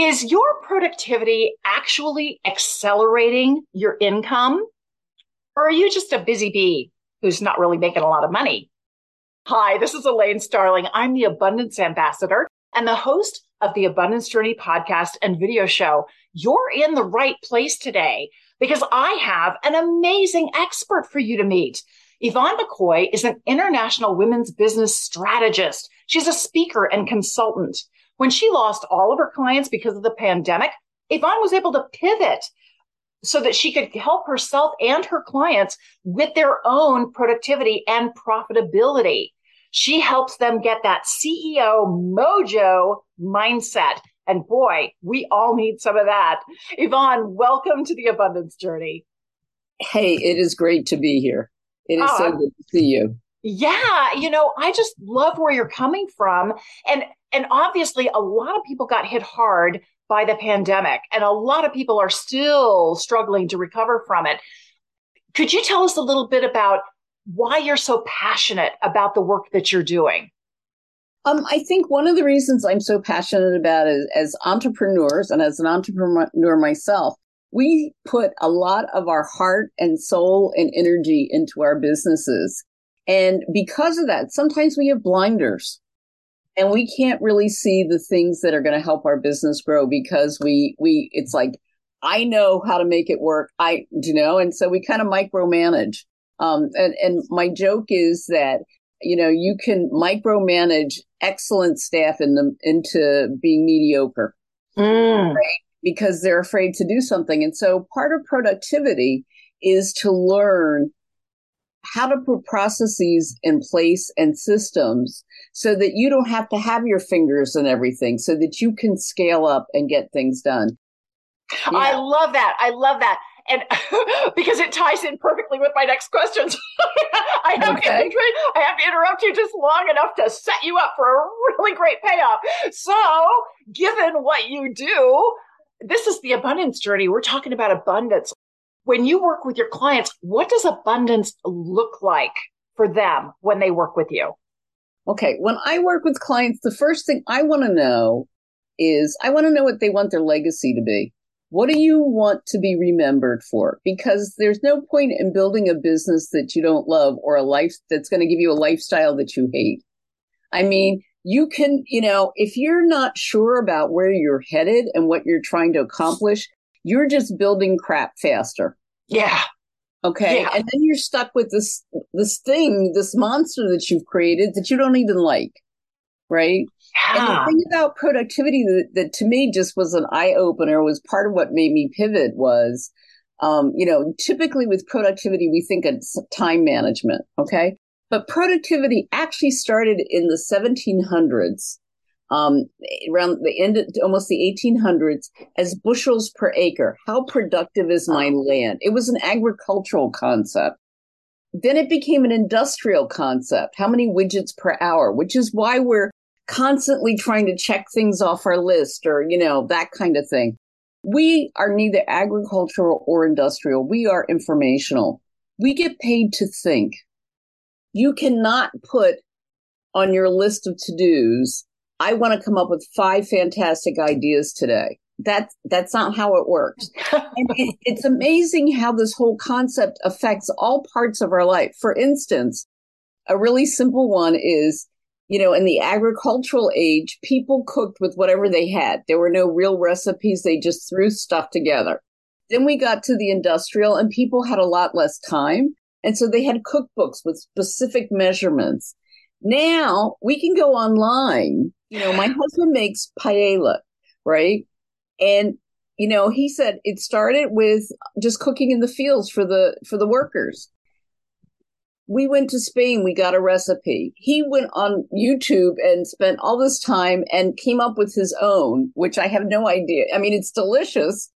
Is your productivity actually accelerating your income? Or are you just a busy bee who's not really making a lot of money? Hi, this is Elaine Starling. I'm the Abundance Ambassador and the host of the Abundance Journey podcast and video show. You're in the right place today because I have an amazing expert for you to meet. Yvonne McCoy is an international women's business strategist. She's a speaker and consultant. When she lost all of her clients because of the pandemic, Yvonne was able to pivot so that she could help herself and her clients with their own productivity and profitability. She helps them get that CEO mojo mindset. And boy, we all need some of that. Yvonne, welcome to the abundance journey. Hey, it is great to be here. It is oh, so good to see you. Yeah, you know, I just love where you're coming from. And and obviously, a lot of people got hit hard by the pandemic, and a lot of people are still struggling to recover from it. Could you tell us a little bit about why you're so passionate about the work that you're doing? Um, I think one of the reasons I'm so passionate about it as entrepreneurs and as an entrepreneur myself, we put a lot of our heart and soul and energy into our businesses. And because of that, sometimes we have blinders and we can't really see the things that are going to help our business grow because we we it's like I know how to make it work. I you know, and so we kind of micromanage. Um, and and my joke is that you know you can micromanage excellent staff in them into being mediocre, mm. right? Because they're afraid to do something. And so part of productivity is to learn how to put processes in place and systems so that you don't have to have your fingers and everything so that you can scale up and get things done. Yeah. I love that. I love that. And because it ties in perfectly with my next questions, I have okay. to I have to interrupt you just long enough to set you up for a really great payoff. So, given what you do, this is the abundance journey. We're talking about abundance when you work with your clients, what does abundance look like for them when they work with you? Okay. When I work with clients, the first thing I want to know is I want to know what they want their legacy to be. What do you want to be remembered for? Because there's no point in building a business that you don't love or a life that's going to give you a lifestyle that you hate. I mean, you can, you know, if you're not sure about where you're headed and what you're trying to accomplish, you're just building crap faster. Yeah. Okay. Yeah. And then you're stuck with this this thing, this monster that you've created that you don't even like. Right? Yeah. And the thing about productivity that, that to me just was an eye opener was part of what made me pivot was um, you know, typically with productivity, we think of time management. Okay. But productivity actually started in the 1700s um, around the end of almost the 1800s as bushels per acre. How productive is my land? It was an agricultural concept. Then it became an industrial concept. How many widgets per hour? Which is why we're constantly trying to check things off our list or, you know, that kind of thing. We are neither agricultural or industrial. We are informational. We get paid to think. You cannot put on your list of to dos I want to come up with five fantastic ideas today. That's that's not how it works. and it, it's amazing how this whole concept affects all parts of our life. For instance, a really simple one is, you know, in the agricultural age, people cooked with whatever they had. There were no real recipes. They just threw stuff together. Then we got to the industrial and people had a lot less time. And so they had cookbooks with specific measurements. Now we can go online you know, my husband makes paella, right? And you know, he said it started with just cooking in the fields for the for the workers. we went to Spain, we got a recipe. He went on YouTube and spent all this time and came up with his own, which I have no idea. I mean, it's delicious,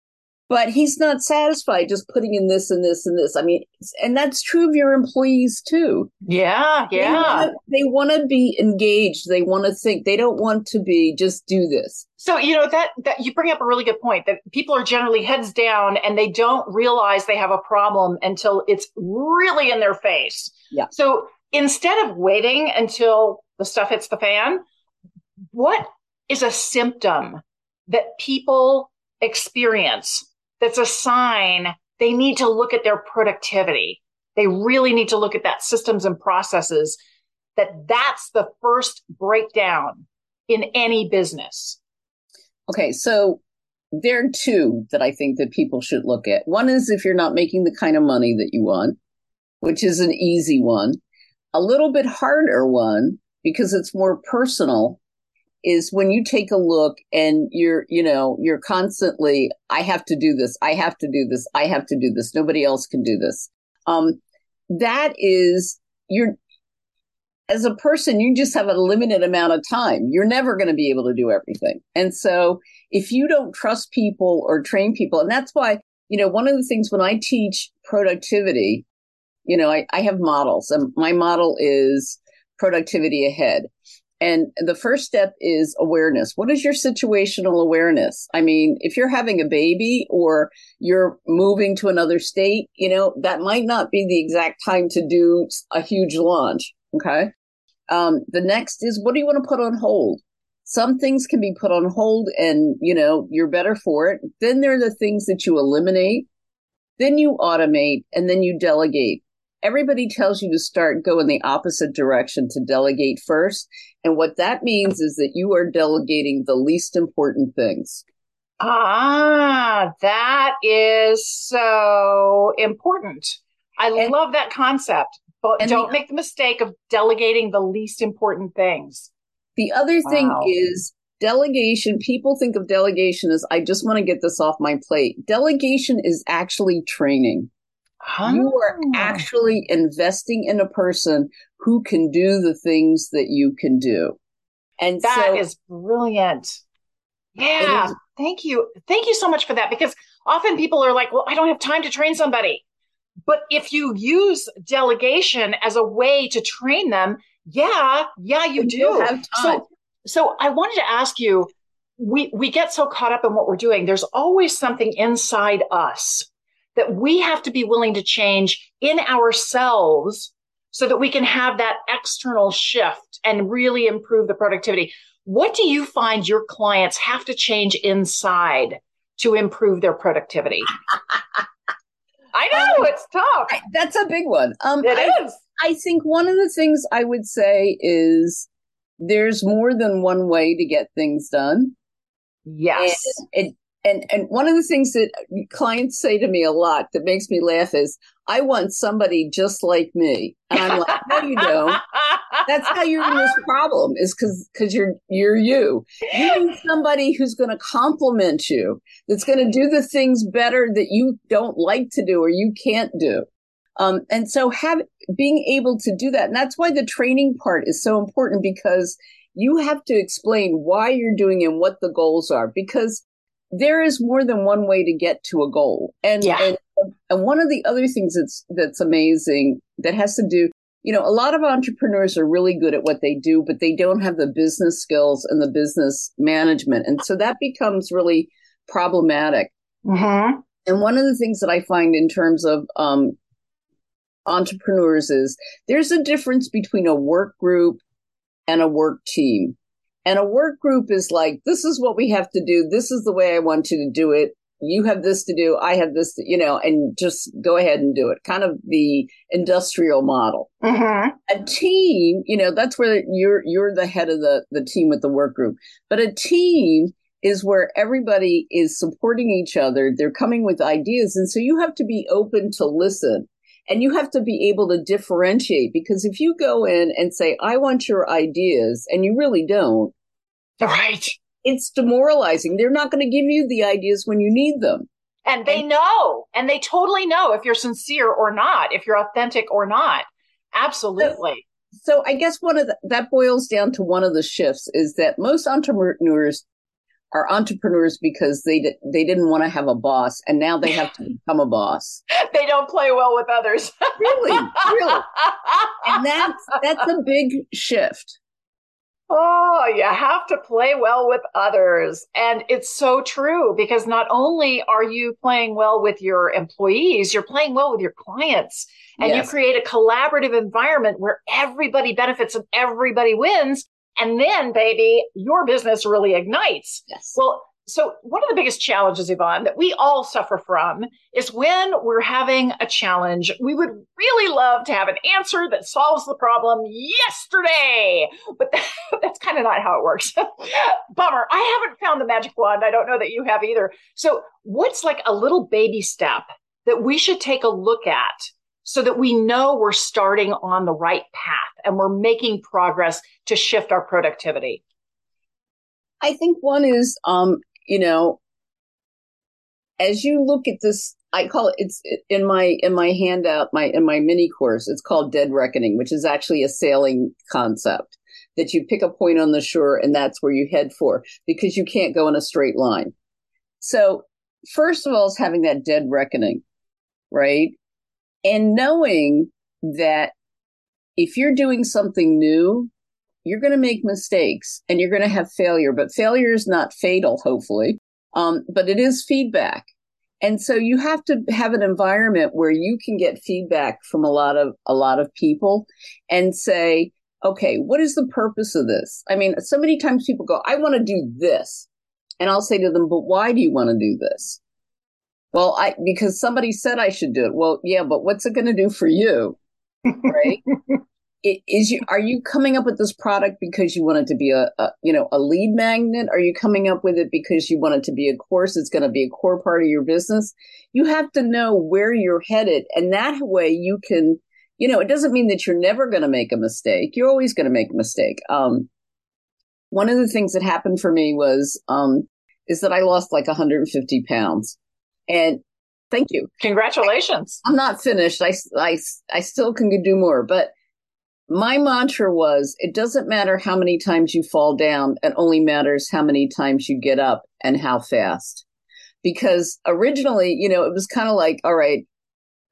but he's not satisfied just putting in this and this and this. I mean, and that's true of your employees too. Yeah, yeah. They want to be engaged. They want to think. They don't want to be just do this. So, you know, that, that you bring up a really good point that people are generally heads down and they don't realize they have a problem until it's really in their face. Yeah. So instead of waiting until the stuff hits the fan, what is a symptom that people experience that's a sign they need to look at their productivity. They really need to look at that systems and processes that that's the first breakdown in any business. Okay, so there are two that I think that people should look at. One is if you're not making the kind of money that you want, which is an easy one. A little bit harder one because it's more personal is when you take a look and you're, you know, you're constantly, I have to do this. I have to do this. I have to do this. Nobody else can do this. Um, that is, you're, as a person, you just have a limited amount of time. You're never going to be able to do everything. And so if you don't trust people or train people, and that's why, you know, one of the things when I teach productivity, you know, I, I have models and my model is productivity ahead. And the first step is awareness. What is your situational awareness? I mean, if you're having a baby or you're moving to another state, you know, that might not be the exact time to do a huge launch. Okay. Um, the next is what do you want to put on hold? Some things can be put on hold and, you know, you're better for it. Then there are the things that you eliminate. Then you automate and then you delegate everybody tells you to start go in the opposite direction to delegate first. And what that means is that you are delegating the least important things. Ah, that is so important. I and, love that concept. But don't the, make the mistake of delegating the least important things. The other thing is delegation. People think of delegation as I just want to get this off my plate. Delegation is actually training. Huh? You are ah. actually investing in a person who can do the things that you can do. And that so, is brilliant. Yeah. Is, thank you. Thank you so much for that because often people are like, well, I don't have time to train somebody. But if you use delegation as a way to train them, yeah, yeah, you do. So, so I wanted to ask you, we, we get so caught up in what we're doing. There's always something inside us that we have to be willing to change in ourselves so that we can have that external shift and really improve the productivity. What do you find your clients have to change inside to improve their productivity? I know um, it's tough. That's a big one. Um, it I, is. I think one of the things I would say is there's more than one way to get things done. Yes. It and and one of the things that clients say to me a lot that makes me laugh is i want somebody just like me. And i'm like no you don't. That's how you're in this problem is because because you're you're you. You need somebody who's going to compliment you that's going to do the things better that you don't like to do or you can't do. Um, and so have being able to do that and that's why the training part is so important because you have to explain why you're doing and what the goals are because there is more than one way to get to a goal. And, yeah. and, and one of the other things that's, that's amazing that has to do, you know, a lot of entrepreneurs are really good at what they do, but they don't have the business skills and the business management. And so that becomes really problematic. Mm-hmm. And one of the things that I find in terms of, um, entrepreneurs is there's a difference between a work group and a work team. And a work group is like, this is what we have to do. This is the way I want you to do it. You have this to do. I have this, to, you know, and just go ahead and do it. Kind of the industrial model. Mm-hmm. A team, you know, that's where you're, you're the head of the, the team with the work group. But a team is where everybody is supporting each other. They're coming with ideas. And so you have to be open to listen and you have to be able to differentiate because if you go in and say, I want your ideas, and you really don't. Right. It's demoralizing. They're not going to give you the ideas when you need them. And they know, and they totally know if you're sincere or not, if you're authentic or not. Absolutely. So, so I guess one of the, that boils down to one of the shifts is that most entrepreneurs are entrepreneurs because they they didn't want to have a boss and now they have to become a boss. they don't play well with others. really, really. And that's that's a big shift. Oh, you have to play well with others. And it's so true because not only are you playing well with your employees, you're playing well with your clients. And yes. you create a collaborative environment where everybody benefits and everybody wins. And then, baby, your business really ignites. Yes. Well, so one of the biggest challenges, Yvonne, that we all suffer from is when we're having a challenge, we would really love to have an answer that solves the problem yesterday. But that, that's kind of not how it works. Bummer. I haven't found the magic wand. I don't know that you have either. So what's like a little baby step that we should take a look at so that we know we're starting on the right path and we're making progress to shift our productivity? I think one is, um, you know, as you look at this, I call it, it's in my, in my handout, my, in my mini course, it's called Dead Reckoning, which is actually a sailing concept that you pick a point on the shore and that's where you head for because you can't go in a straight line. So first of all is having that dead reckoning, right? And knowing that if you're doing something new, you're going to make mistakes and you're going to have failure, but failure is not fatal, hopefully. Um, but it is feedback. And so you have to have an environment where you can get feedback from a lot of, a lot of people and say, okay, what is the purpose of this? I mean, so many times people go, I want to do this. And I'll say to them, but why do you want to do this? Well, I because somebody said I should do it. Well, yeah, but what's it going to do for you? Right? it, is you are you coming up with this product because you want it to be a, a, you know a lead magnet? Are you coming up with it because you want it to be a course? It's going to be a core part of your business. You have to know where you're headed, and that way you can. You know, it doesn't mean that you're never going to make a mistake. You're always going to make a mistake. Um, one of the things that happened for me was um, is that I lost like 150 pounds and thank you. Congratulations. I'm not finished. I, I, I still can do more. But my mantra was it doesn't matter how many times you fall down, it only matters how many times you get up and how fast. Because originally, you know, it was kind of like, all right,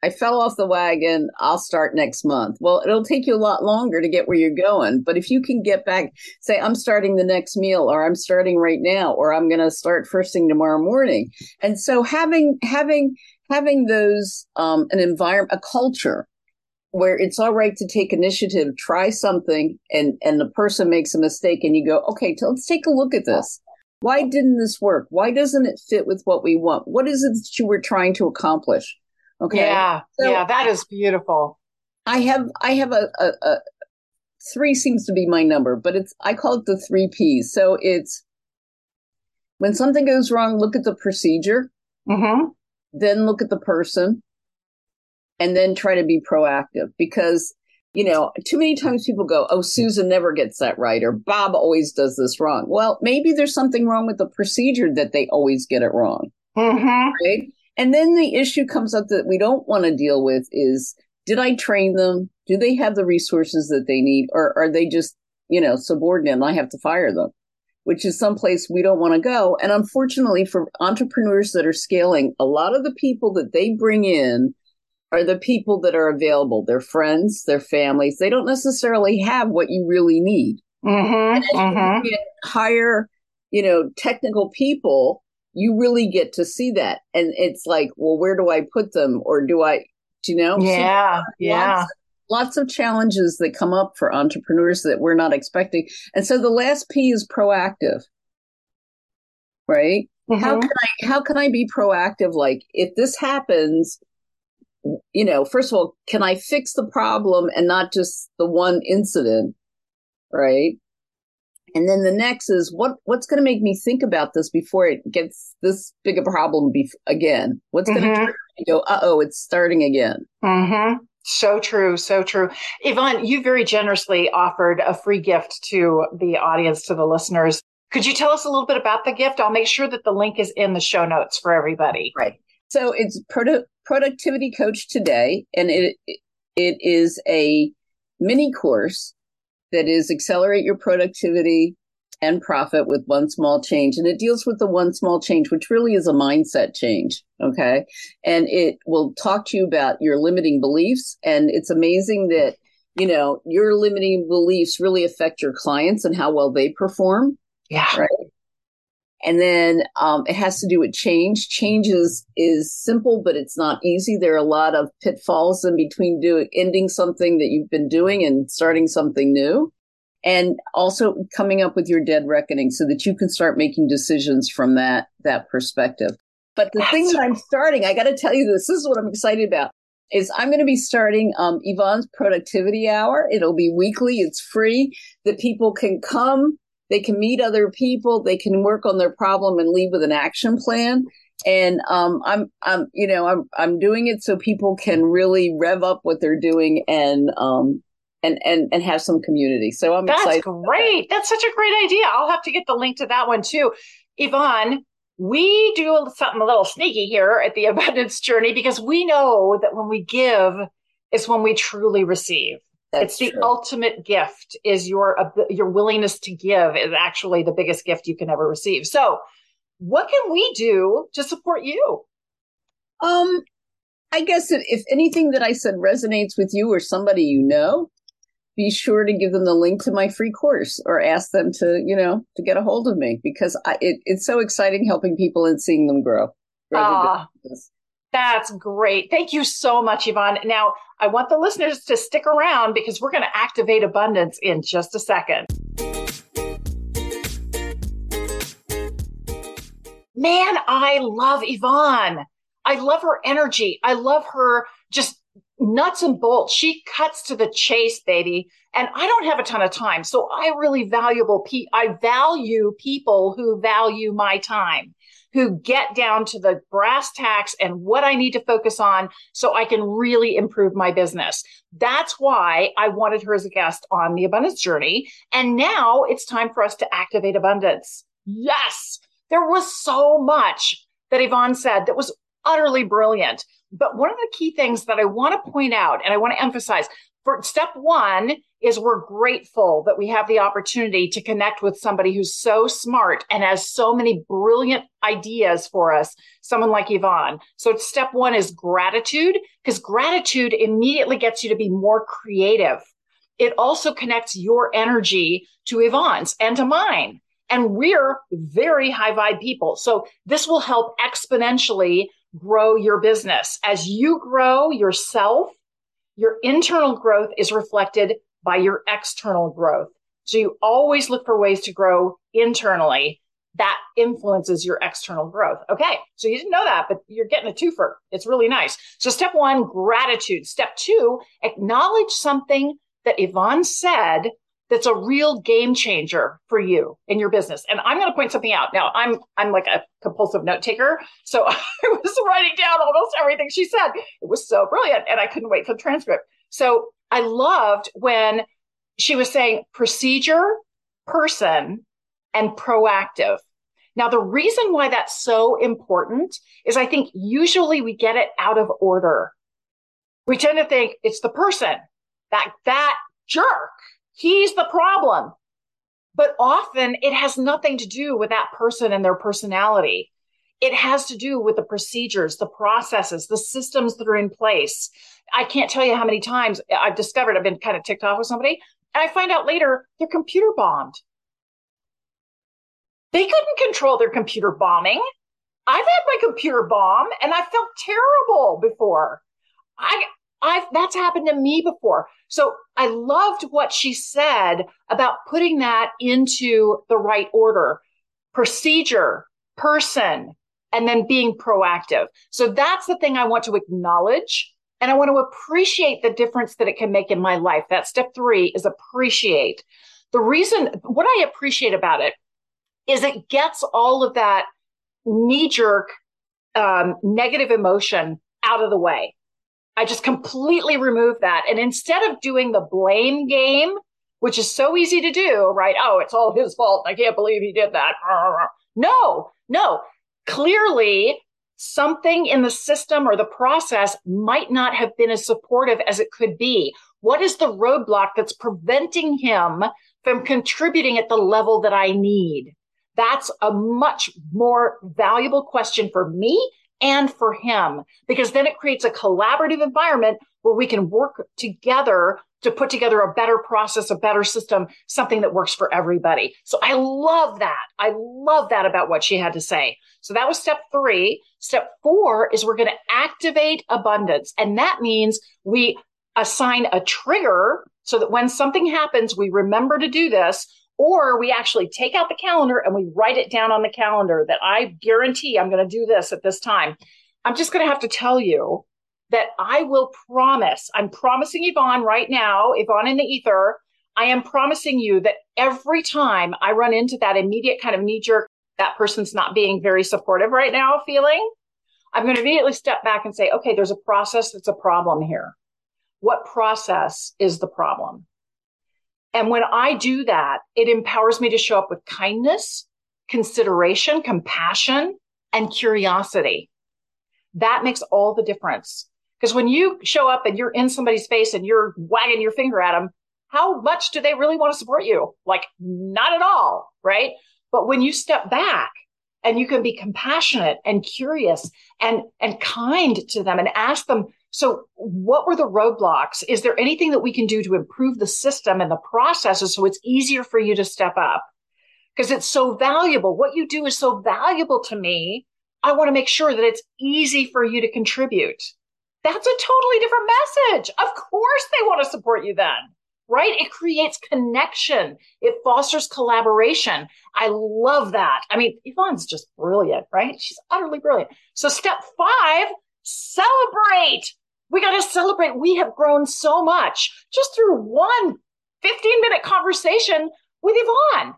I fell off the wagon. I'll start next month. Well, it'll take you a lot longer to get where you're going. But if you can get back, say, I'm starting the next meal or I'm starting right now or I'm going to start first thing tomorrow morning. And so having, having, having those, um, an environment, a culture where it's all right to take initiative, try something and, and the person makes a mistake and you go, okay, let's take a look at this. Why didn't this work? Why doesn't it fit with what we want? What is it that you were trying to accomplish? Okay. Yeah. So yeah. That is beautiful. I have, I have a, a, a, three seems to be my number, but it's, I call it the three P's. So it's when something goes wrong, look at the procedure, mm-hmm. then look at the person, and then try to be proactive because you know, too many times people go, Oh, Susan never gets that right, or Bob always does this wrong. Well, maybe there's something wrong with the procedure that they always get it wrong. Mm-hmm. Right. And then the issue comes up that we don't want to deal with is did I train them? Do they have the resources that they need? Or are they just, you know, subordinate and I have to fire them? Which is someplace we don't want to go. And unfortunately, for entrepreneurs that are scaling, a lot of the people that they bring in are the people that are available. Their friends, their families. They don't necessarily have what you really need. Mm-hmm, mm-hmm. You hire, you know, technical people you really get to see that. And it's like, well, where do I put them? Or do I, do you know? Yeah. So yeah. Lots, lots of challenges that come up for entrepreneurs that we're not expecting. And so the last P is proactive. Right? Mm-hmm. How can I how can I be proactive? Like if this happens, you know, first of all, can I fix the problem and not just the one incident? Right. And then the next is what what's going to make me think about this before it gets this big a problem be- again? What's going mm-hmm. to go? Uh oh, it's starting again. Mm-hmm. So true, so true. Yvonne, you very generously offered a free gift to the audience, to the listeners. Could you tell us a little bit about the gift? I'll make sure that the link is in the show notes for everybody. Right. So it's Produ- productivity coach today, and it it is a mini course that is accelerate your productivity and profit with one small change. And it deals with the one small change, which really is a mindset change. Okay. And it will talk to you about your limiting beliefs. And it's amazing that, you know, your limiting beliefs really affect your clients and how well they perform. Yeah. Right. And then um, it has to do with change. Change is, is simple, but it's not easy. There are a lot of pitfalls in between doing ending something that you've been doing and starting something new. And also coming up with your dead reckoning so that you can start making decisions from that that perspective. But the That's thing that i'm starting i got to tell you this, this is what i'm excited about is i'm going to be starting um, yvonne's productivity hour. It'll be weekly. It's free. That people can come they can meet other people they can work on their problem and leave with an action plan and um, I'm, I'm, you know, I'm, I'm doing it so people can really rev up what they're doing and um, and and and have some community. So I'm That's excited. That's great. That's such a great idea. I'll have to get the link to that one too. Yvonne, we do something a little sneaky here at the abundance journey because we know that when we give is when we truly receive. That's it's the true. ultimate gift is your your willingness to give is actually the biggest gift you can ever receive. So, what can we do to support you? Um I guess if, if anything that I said resonates with you or somebody you know, be sure to give them the link to my free course or ask them to, you know, to get a hold of me because I, it, it's so exciting helping people and seeing them grow. Ah, that's great. Thank you so much, Yvonne. Now, I want the listeners to stick around because we're going to activate abundance in just a second. Man, I love Yvonne. I love her energy. I love her just nuts and bolts. She cuts to the chase, baby. And I don't have a ton of time. So I really valuable pe- I value people who value my time, who get down to the brass tacks and what I need to focus on so I can really improve my business. That's why I wanted her as a guest on the abundance journey. And now it's time for us to activate abundance. Yes. There was so much that Yvonne said that was utterly brilliant. But one of the key things that I want to point out and I want to emphasize for step one is we're grateful that we have the opportunity to connect with somebody who's so smart and has so many brilliant ideas for us, someone like Yvonne. So step one is gratitude because gratitude immediately gets you to be more creative. It also connects your energy to Yvonne's and to mine. And we're very high vibe people. So this will help exponentially grow your business. As you grow yourself, your internal growth is reflected by your external growth. So you always look for ways to grow internally. That influences your external growth. Okay. So you didn't know that, but you're getting a twofer. It's really nice. So step one, gratitude. Step two, acknowledge something that Yvonne said that's a real game changer for you in your business. And I'm going to point something out. Now, I'm I'm like a compulsive note taker, so I was writing down almost everything she said. It was so brilliant, and I couldn't wait for the transcript. So I loved when she was saying procedure, person, and proactive. Now, the reason why that's so important is I think usually we get it out of order. We tend to think it's the person that that jerk He's the problem. But often it has nothing to do with that person and their personality. It has to do with the procedures, the processes, the systems that are in place. I can't tell you how many times I've discovered I've been kind of ticked off with somebody and I find out later they're computer bombed. They couldn't control their computer bombing. I've had my computer bomb and I felt terrible before. I I've that's happened to me before. So I loved what she said about putting that into the right order. Procedure, person, and then being proactive. So that's the thing I want to acknowledge. And I want to appreciate the difference that it can make in my life. That step three is appreciate. The reason, what I appreciate about it is it gets all of that knee jerk um, negative emotion out of the way. I just completely removed that. And instead of doing the blame game, which is so easy to do, right? Oh, it's all his fault. I can't believe he did that. No, no. Clearly, something in the system or the process might not have been as supportive as it could be. What is the roadblock that's preventing him from contributing at the level that I need? That's a much more valuable question for me and for him because then it creates a collaborative environment where we can work together to put together a better process, a better system, something that works for everybody. So I love that. I love that about what she had to say. So that was step three. Step four is we're going to activate abundance. And that means we assign a trigger so that when something happens, we remember to do this, or we actually take out the calendar and we write it down on the calendar that I guarantee I'm going to do this at this time. I'm just going to have to tell you that I will promise, I'm promising Yvonne right now, Yvonne in the ether, I am promising you that every time I run into that immediate kind of knee jerk, that person's not being very supportive right now feeling, I'm going to immediately step back and say, okay, there's a process that's a problem here. What process is the problem? And when I do that, it empowers me to show up with kindness, consideration, compassion, and curiosity. That makes all the difference. Because when you show up and you're in somebody's face and you're wagging your finger at them, how much do they really want to support you? Like, not at all, right? But when you step back and you can be compassionate and curious and, and kind to them and ask them, so what were the roadblocks? Is there anything that we can do to improve the system and the processes so it's easier for you to step up? Because it's so valuable. What you do is so valuable to me. I want to make sure that it's easy for you to contribute. That's a totally different message. Of course they want to support you then, right? It creates connection. It fosters collaboration. I love that. I mean, Yvonne's just brilliant, right? She's utterly brilliant. So step five, celebrate. We got to celebrate. We have grown so much just through one 15 minute conversation with Yvonne.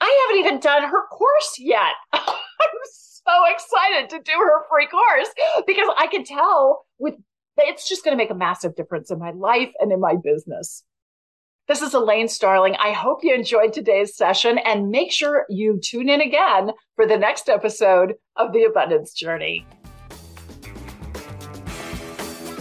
I haven't even done her course yet. I'm so excited to do her free course because I can tell with it's just going to make a massive difference in my life and in my business. This is Elaine Starling. I hope you enjoyed today's session and make sure you tune in again for the next episode of The Abundance Journey.